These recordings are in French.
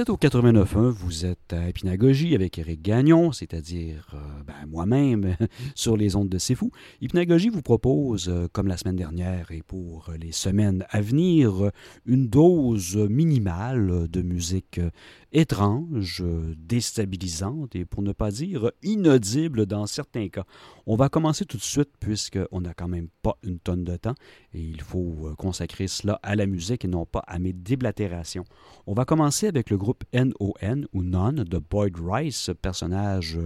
êtes au 89.1, vous êtes à Hypnagogie avec Eric Gagnon, c'est-à-dire euh, ben, moi-même sur les ondes de C'est Fou. Hypnagogie vous propose, euh, comme la semaine dernière et pour les semaines à venir, une dose minimale de musique étrange, déstabilisante et pour ne pas dire inaudible dans certains cas. On va commencer tout de suite puisqu'on n'a quand même pas une tonne de temps et il faut euh, consacrer cela à la musique et non pas à mes déblatérations. On va commencer avec le groupe NON ou Non de Boyd Rice, personnage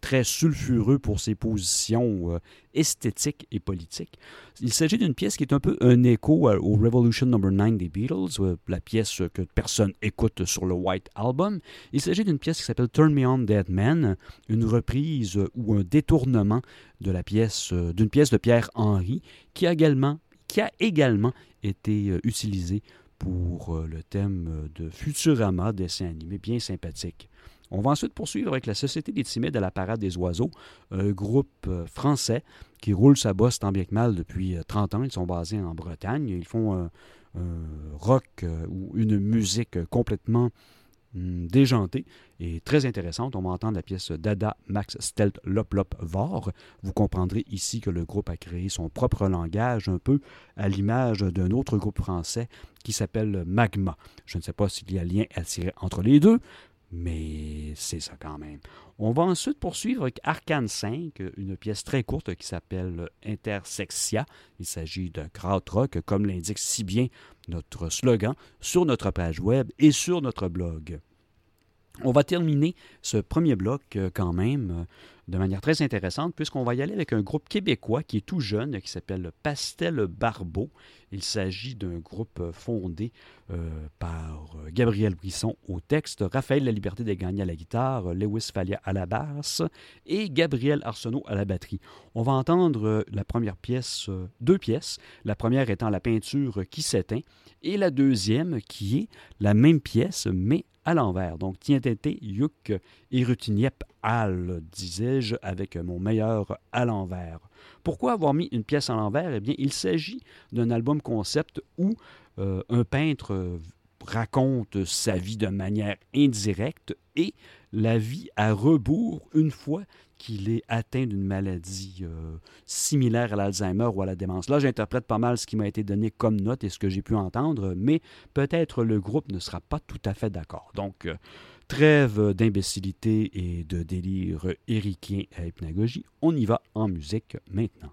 très sulfureux pour ses positions euh, esthétiques et politiques. Il s'agit d'une pièce qui est un peu un écho au Revolution No. 9 des Beatles, euh, la pièce que personne écoute sur le White Album. Il s'agit d'une pièce qui s'appelle Turn Me On Dead Man, une reprise ou un détournement de la pièce euh, d'une pièce de Pierre Henry qui a également, qui a également été utilisée pour le thème de Futurama, dessin animé bien sympathique. On va ensuite poursuivre avec la Société des Timides à la Parade des Oiseaux, un groupe euh, français qui roule sa bosse tant bien que mal depuis 30 euh, ans. Ils sont basés en Bretagne. Ils font un, rock euh, ou une musique complètement hmm, déjantée et très intéressante. On va entendre la pièce Dada Max Stelt Lop Lop Vor. Vous comprendrez ici que le groupe a créé son propre langage, un peu à l'image d'un autre groupe français qui s'appelle Magma. Je ne sais pas s'il y a lien à tirer entre les deux, mais c'est ça quand même. On va ensuite poursuivre avec Arcane 5, une pièce très courte qui s'appelle Intersexia. Il s'agit d'un krautrock, comme l'indique si bien notre slogan, sur notre page web et sur notre blog. On va terminer ce premier bloc euh, quand même de manière très intéressante, puisqu'on va y aller avec un groupe québécois qui est tout jeune, qui s'appelle Pastel Barbeau. Il s'agit d'un groupe fondé euh, par Gabriel Brisson au texte, Raphaël La Liberté des Gagnants à la guitare, Lewis Fallia à la basse et Gabriel Arsenault à la batterie. On va entendre la première pièce, deux pièces, la première étant La peinture qui s'éteint et la deuxième qui est la même pièce mais à l'envers. Donc, tiens tété, yuk, irutiniep, al, disais-je, avec mon meilleur à l'envers. Pourquoi avoir mis une pièce à l'envers? Eh bien, il s'agit d'un album concept où euh, un peintre raconte sa vie de manière indirecte et la vie à rebours une fois qu'il est atteint d'une maladie euh, similaire à l'Alzheimer ou à la démence. Là, j'interprète pas mal ce qui m'a été donné comme note et ce que j'ai pu entendre, mais peut-être le groupe ne sera pas tout à fait d'accord. Donc, euh, trêve d'imbécilité et de délire érikien à hypnagogie, on y va en musique maintenant.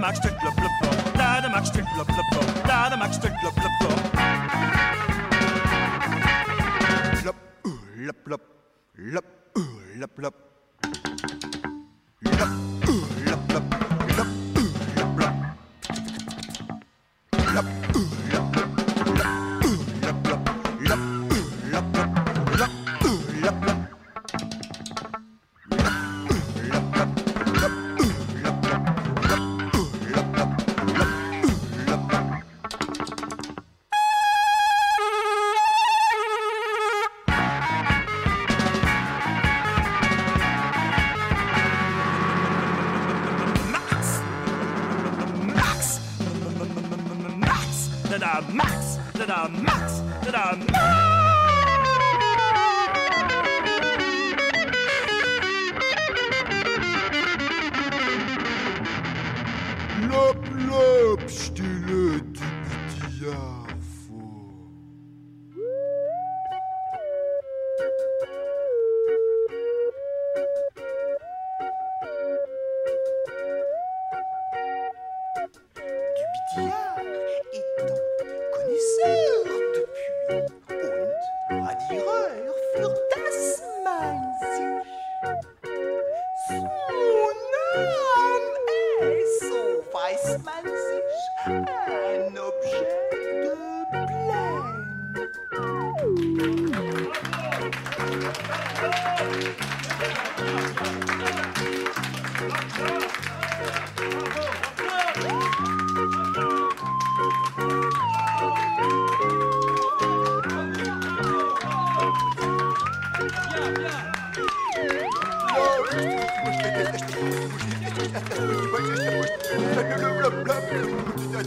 Max tritt blub blub blub. Da er det Max tritt blub blub blub. Da er det Max tritt blub blub blub. Blub, uh, blub, blub. Blub, uh, blub, blub.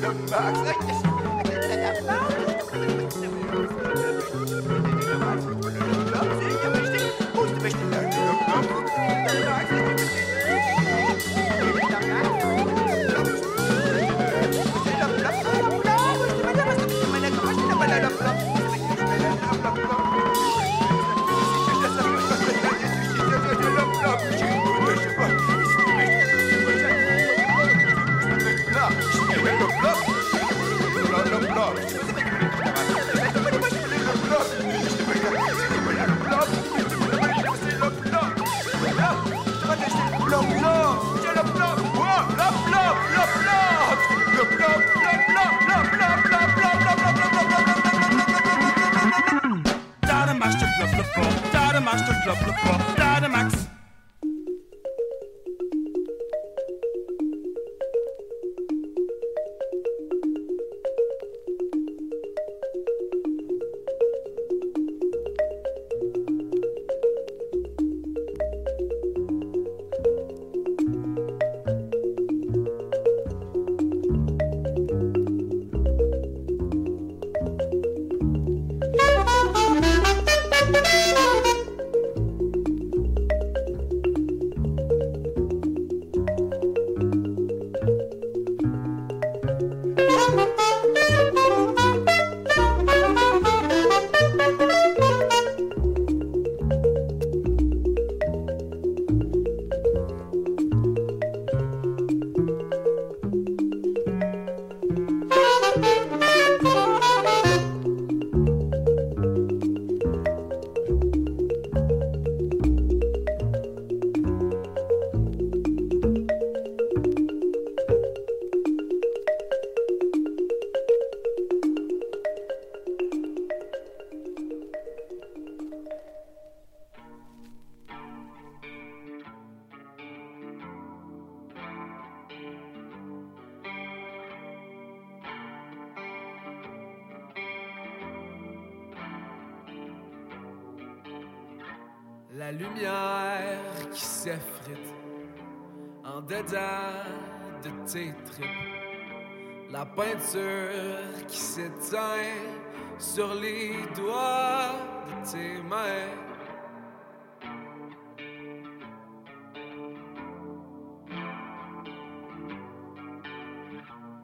the box. like this. Box. drop the puff. Dynamax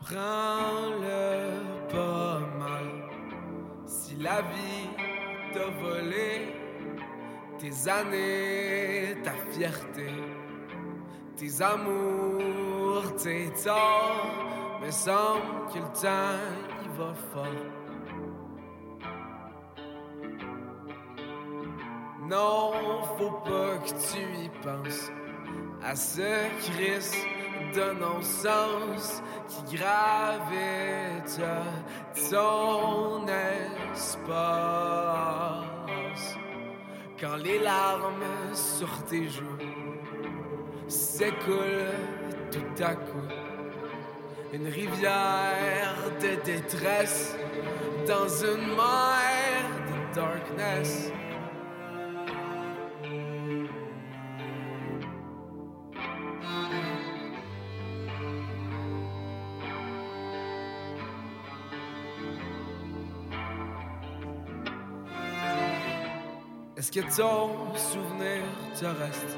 Prends-le pas mal. Si la vie t'a volé tes années, ta fierté, tes amours, tes torts, mais semble que le temps y va fort. Non, faut pas que tu y penses à ce Christ de non-sens qui gravite ton espace. Quand les larmes sur tes joues s'écoulent tout à coup, une rivière de détresse dans une mer de darkness. Que ton souvenir te reste?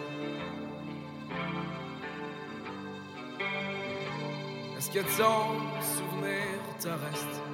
Est-ce que ton souvenir te reste?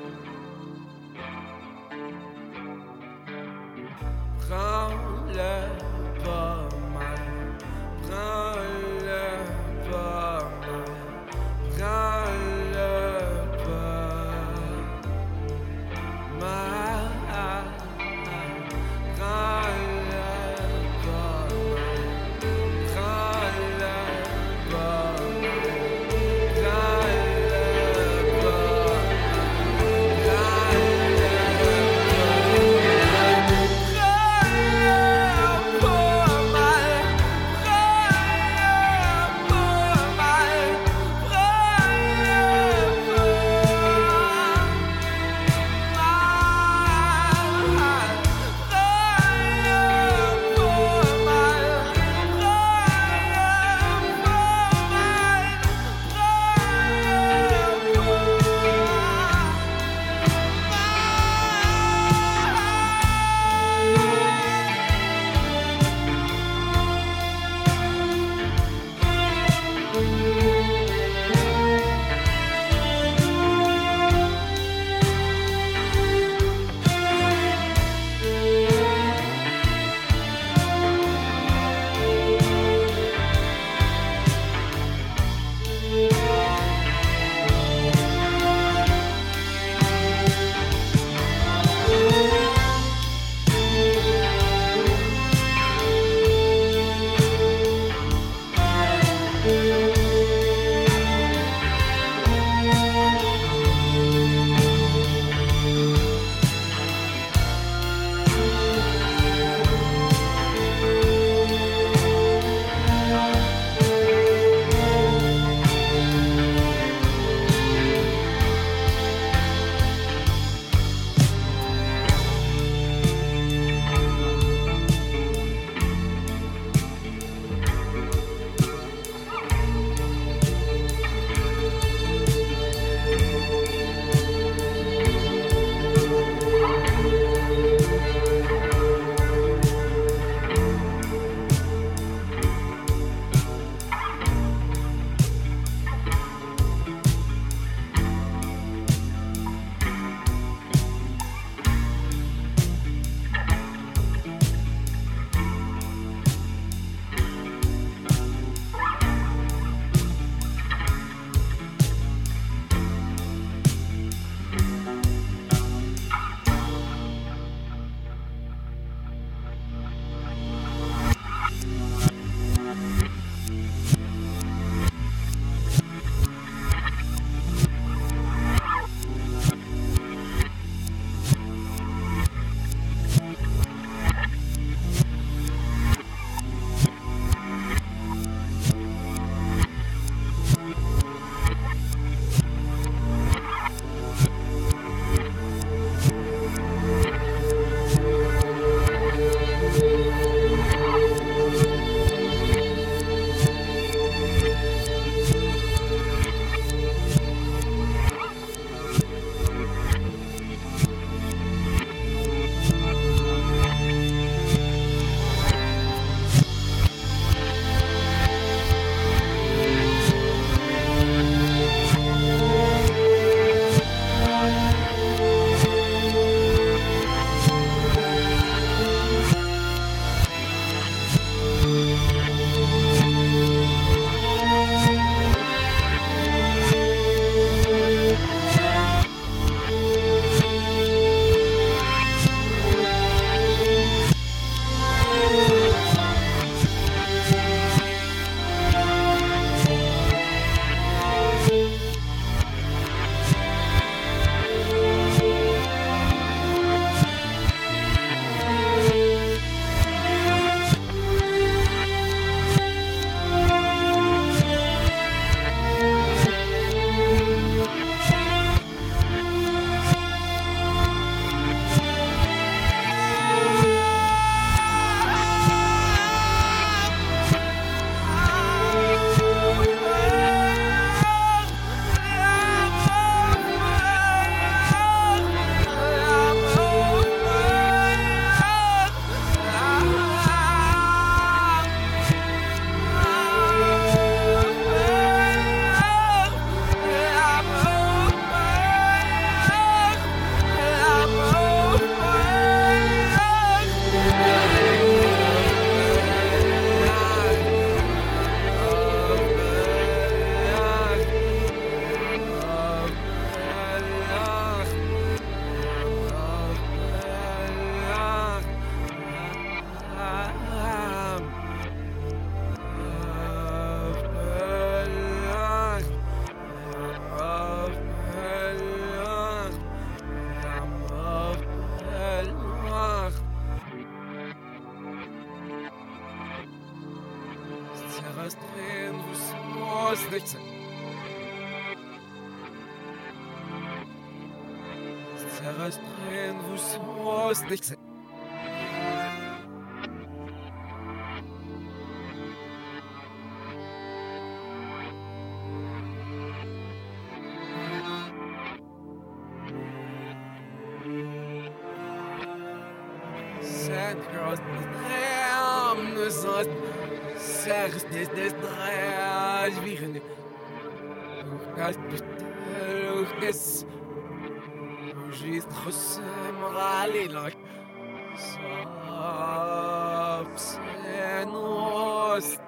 Ost.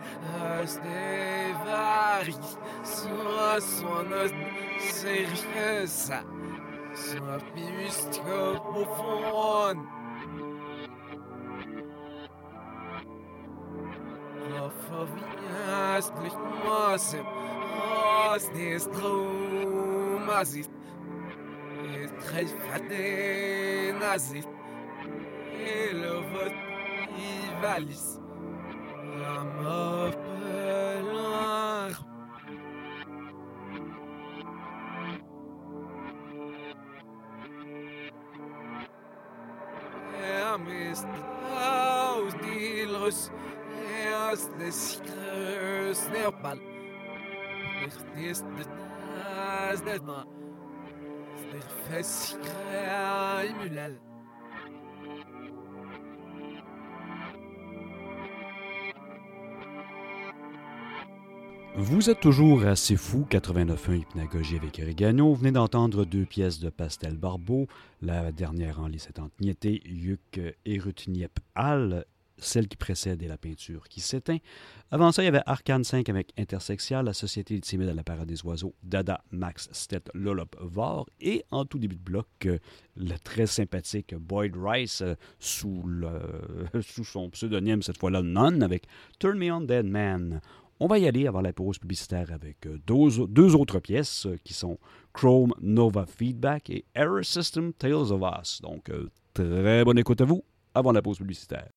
As de vari. So sonas sergesa. So bist go Verwiestlich Masse, aus des es treffaten Nazis, elovat Ivalis, am Vous êtes toujours C'est Fou 89.1 Hypnagogie avec Eric Gagnon. Vous venez d'entendre deux pièces de Pastel Barbeau, la dernière en lycétante Niété, Yuk Erutniep Al, celle qui précède est la peinture qui s'éteint. Avant ça, il y avait Arcane 5 avec Intersexia, la Société des timides à la parade des oiseaux, Dada, Max, Stet, Lolop, Vor, et en tout début de bloc, euh, le très sympathique Boyd Rice euh, sous, son pseudonyme, cette fois-là Non, avec Turn Me On Dead Man. On va y aller avant la pause publicitaire avec euh, deux, deux autres pièces qui sont Chrome Nova Feedback et Error System Tales of Us. Donc, très bonne écoute à vous avant la pause publicitaire.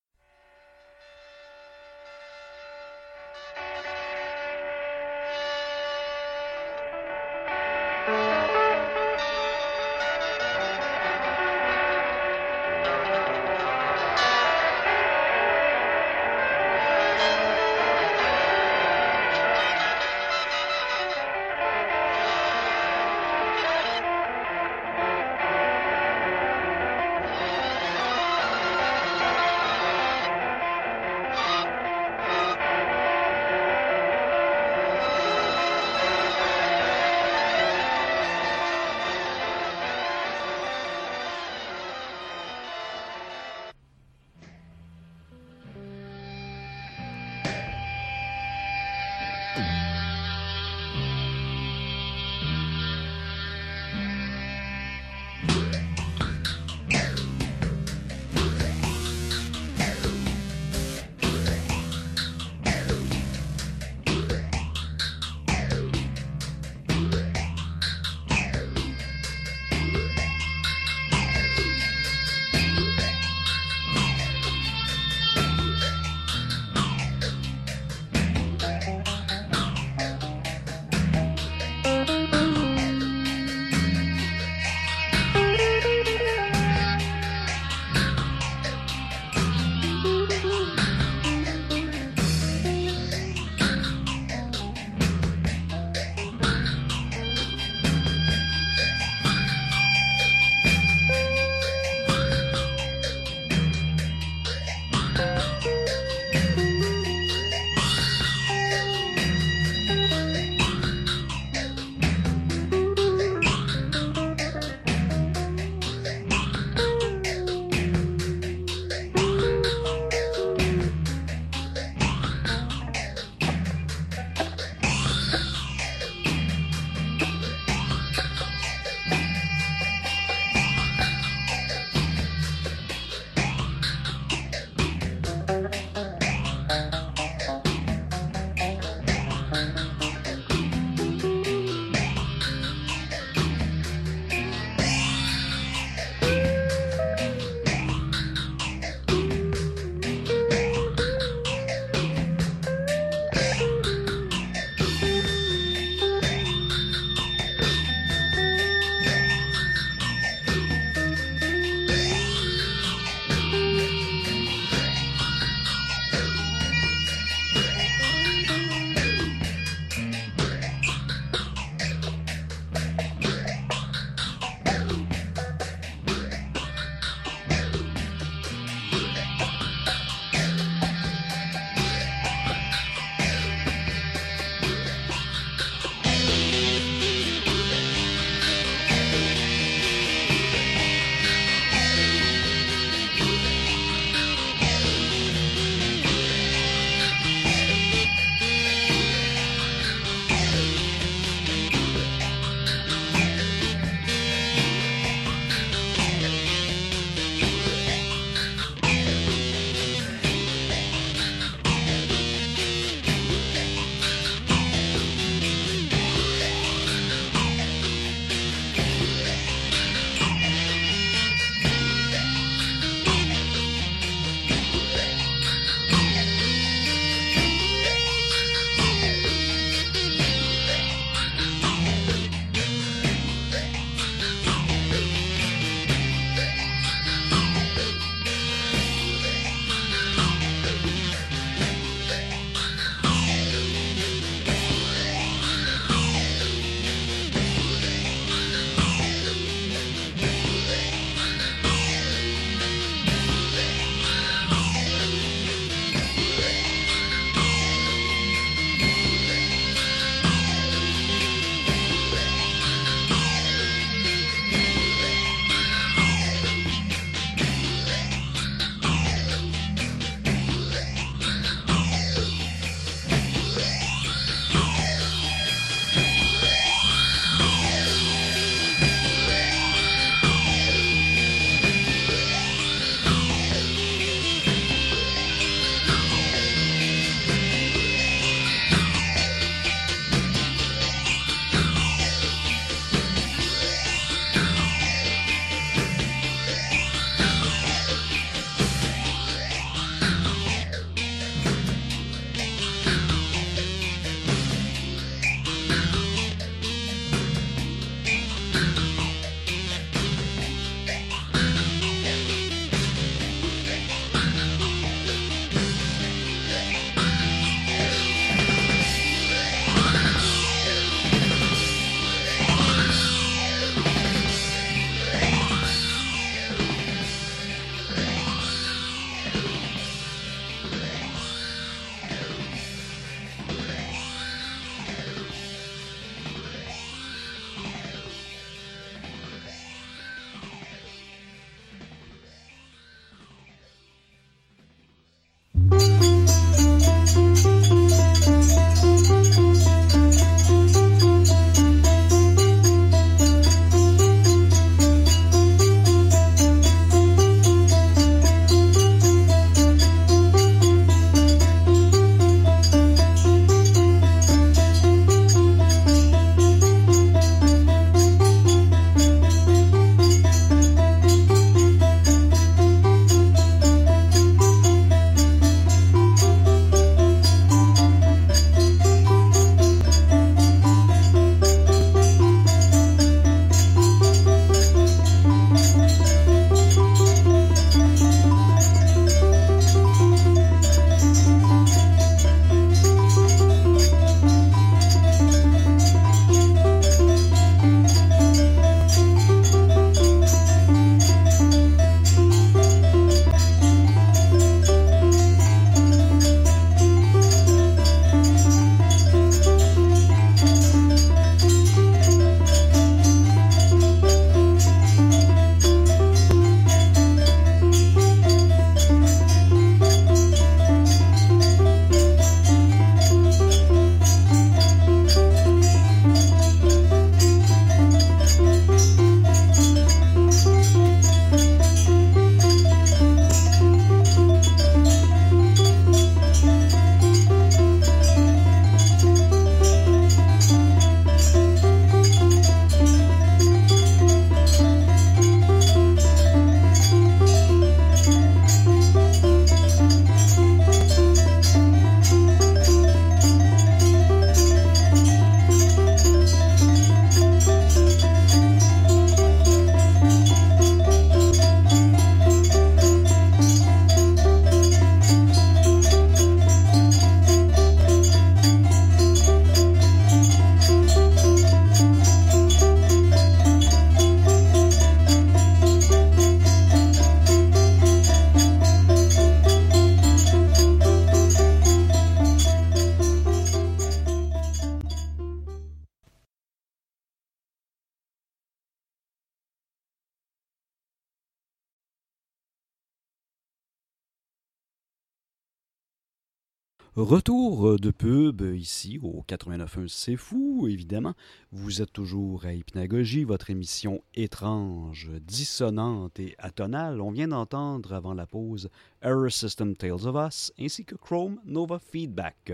Retour de pub ici au 89.1 C'est Fou, évidemment. Vous êtes toujours à Hypnagogie, votre émission étrange, dissonante et atonale. On vient d'entendre avant la pause Error System Tales of Us ainsi que Chrome Nova Feedback.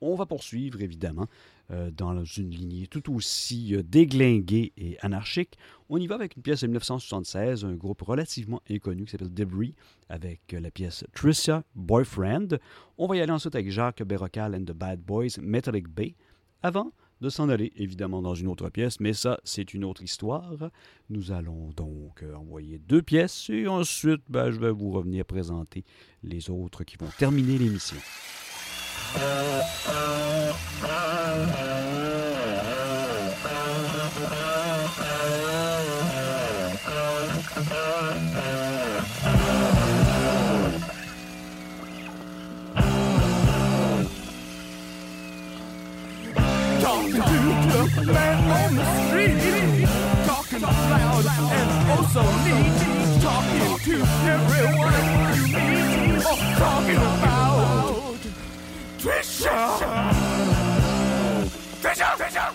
On va poursuivre évidemment dans une lignée tout aussi euh, déglinguée et anarchique. On y va avec une pièce de 1976, un groupe relativement inconnu qui s'appelle Debris, avec euh, la pièce Tricia Boyfriend. On va y aller ensuite avec Jacques Berrocal and the Bad Boys, Metallic Bay, avant de s'en aller évidemment dans une autre pièce, mais ça, c'est une autre histoire. Nous allons donc envoyer deux pièces et ensuite, ben, je vais vous revenir présenter les autres qui vont terminer l'émission. Talking to the man on the street, talking loud and oh so talking to everyone you meet, oh, talking 追杀！追杀！追杀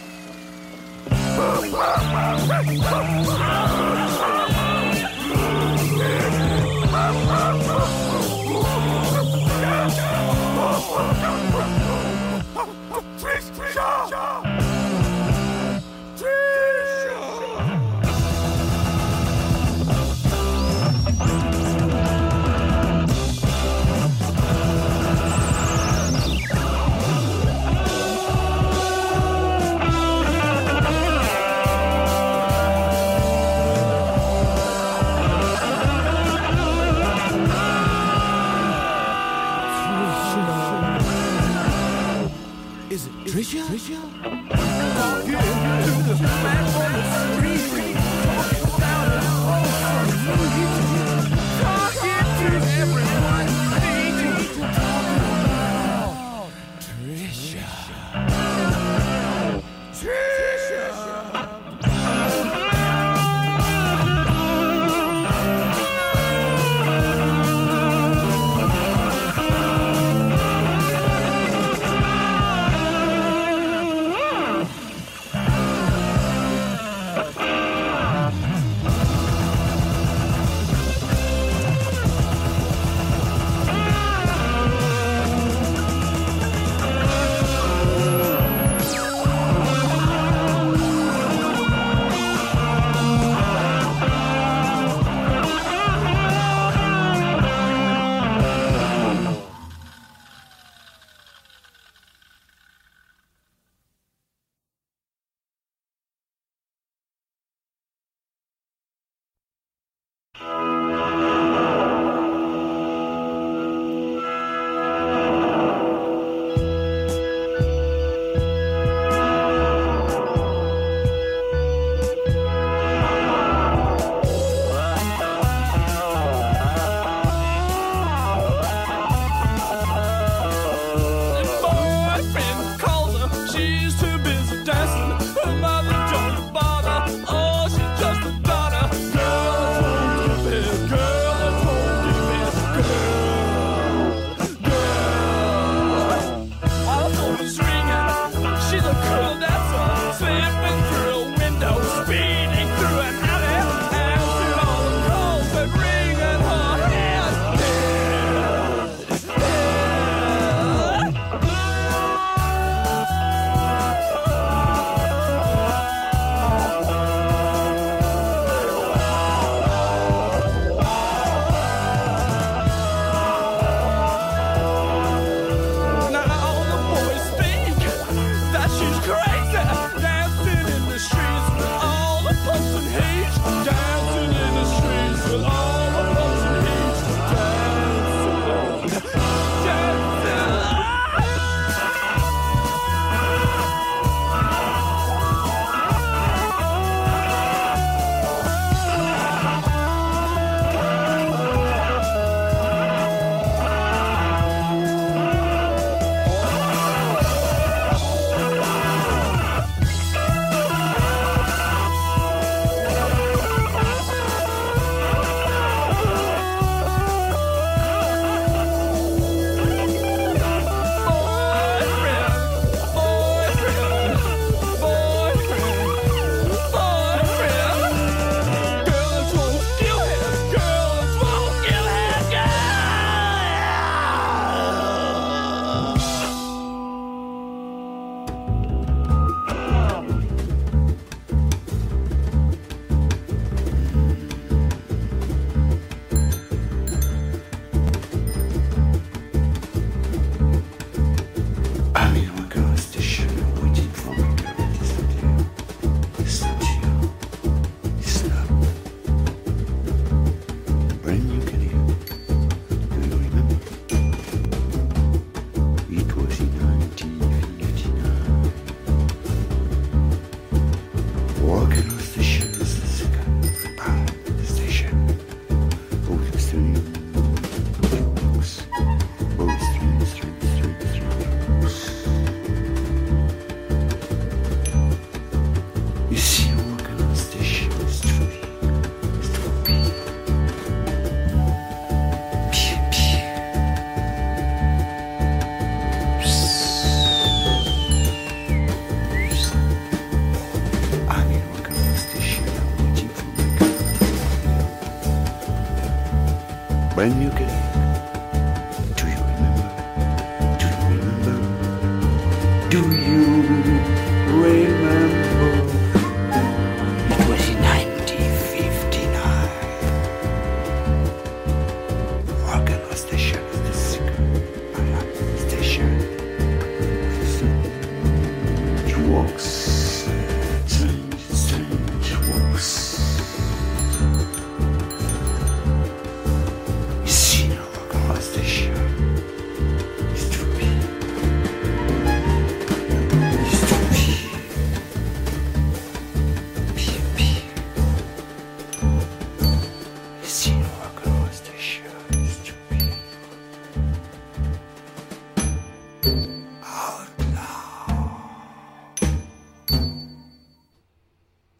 Yeah.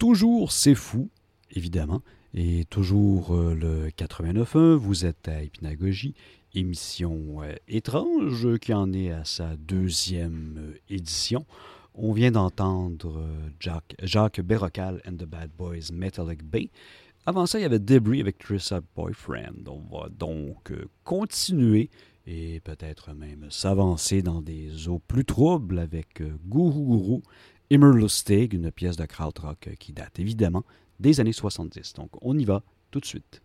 Toujours C'est Fou, évidemment, et toujours euh, le 89.1, vous êtes à Hypnagogie, émission euh, étrange qui en est à sa deuxième euh, édition. On vient d'entendre Jacques, Jacques Berrocal and the Bad Boys Metallic Bay. Avant ça, il y avait Debris avec Trissa Boyfriend. On va donc continuer et peut-être même s'avancer dans des eaux plus troubles avec Guru Guru Immerlustig, une pièce de krautrock euh, qui date évidemment des années 70. Donc on y va tout de suite.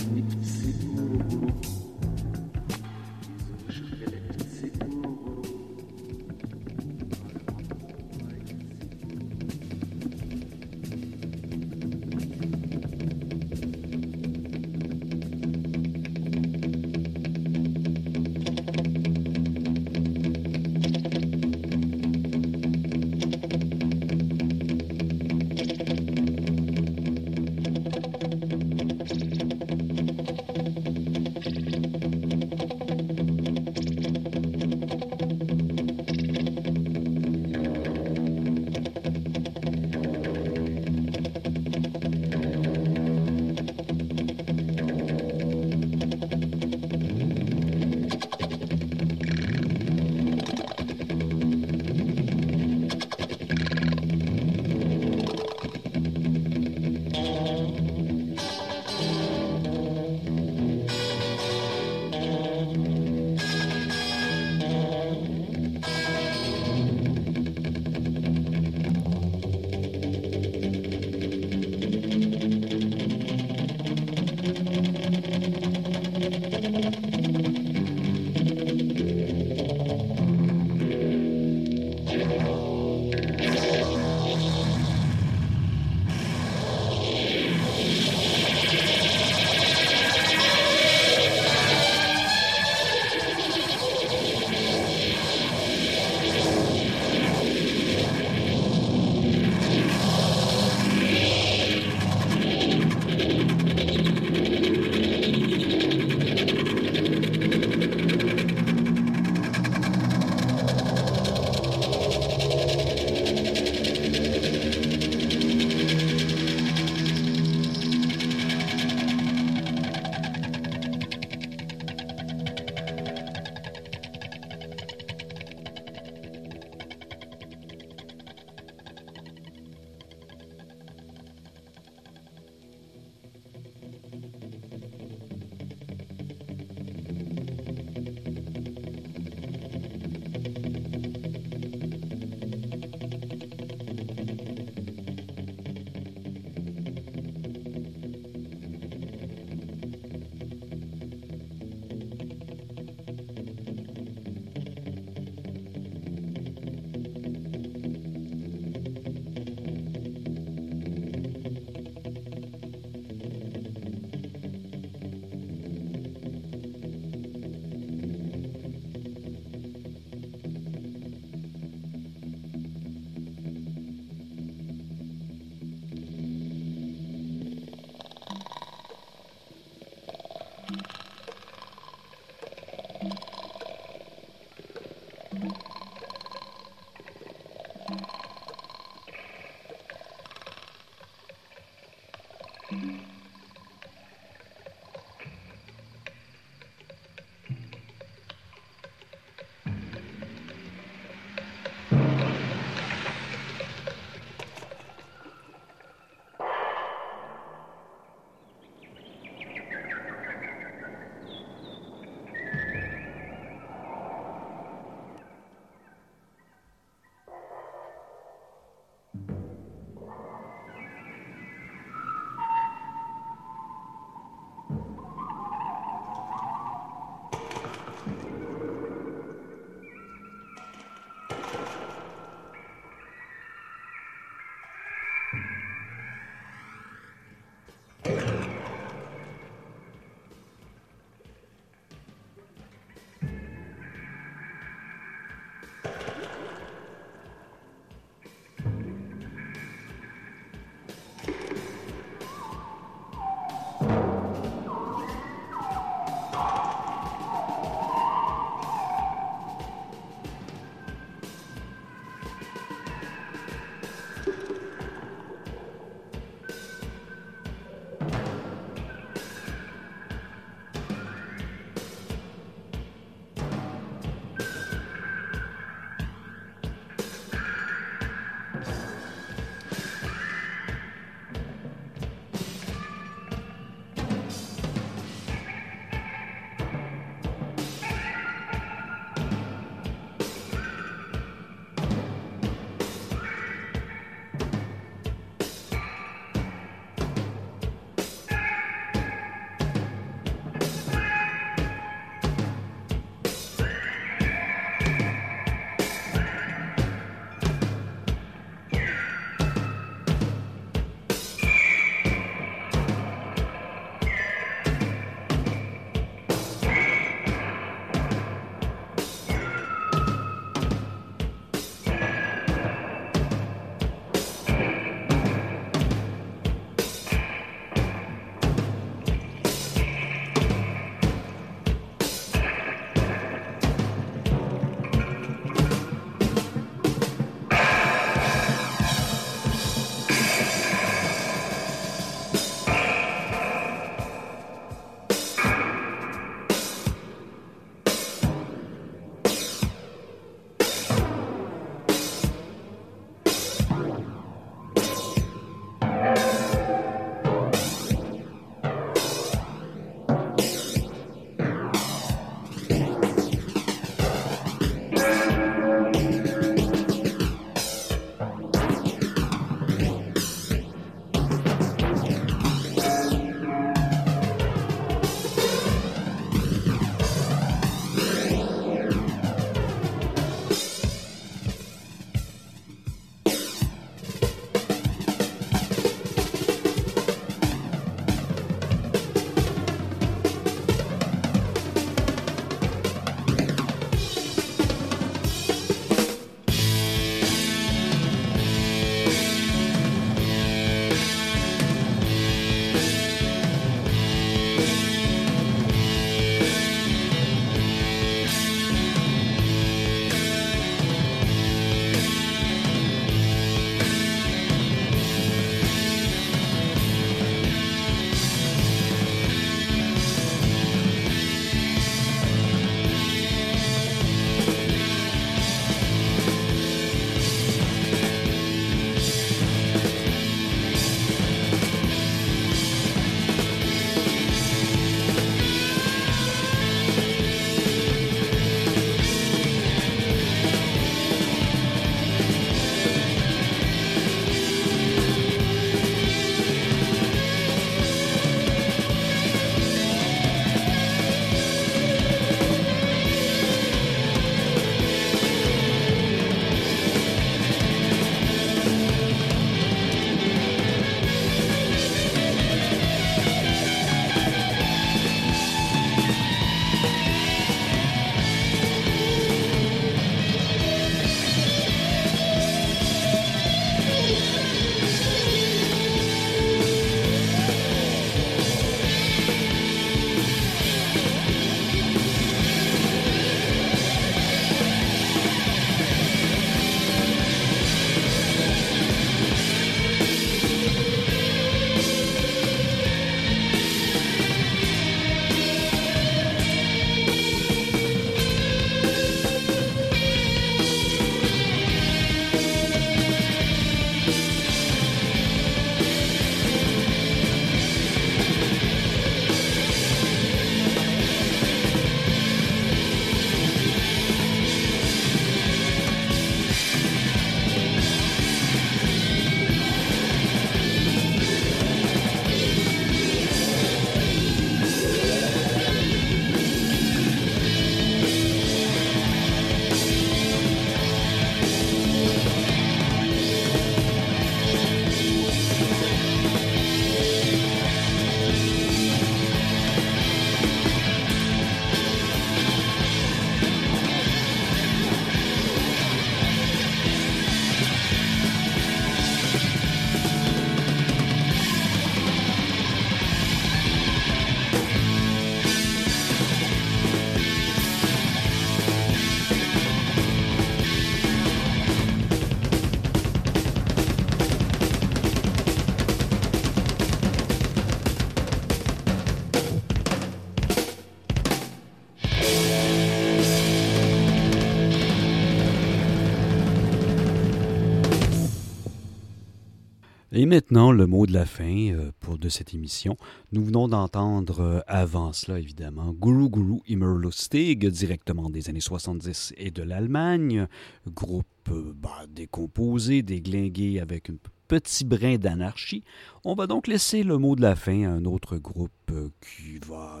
Maintenant, le mot de la fin euh, pour de cette émission. Nous venons d'entendre euh, avant cela, évidemment, Guru Guru Immerlustig, directement des années 70 et de l'Allemagne. Groupe euh, bah, décomposé, déglingué avec un petit brin d'anarchie. On va donc laisser le mot de la fin à un autre groupe qui va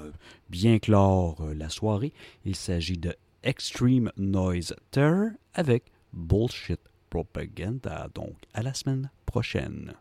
bien clore la soirée. Il s'agit de Extreme Noise Terror avec Bullshit Propaganda. Donc, à la semaine prochaine.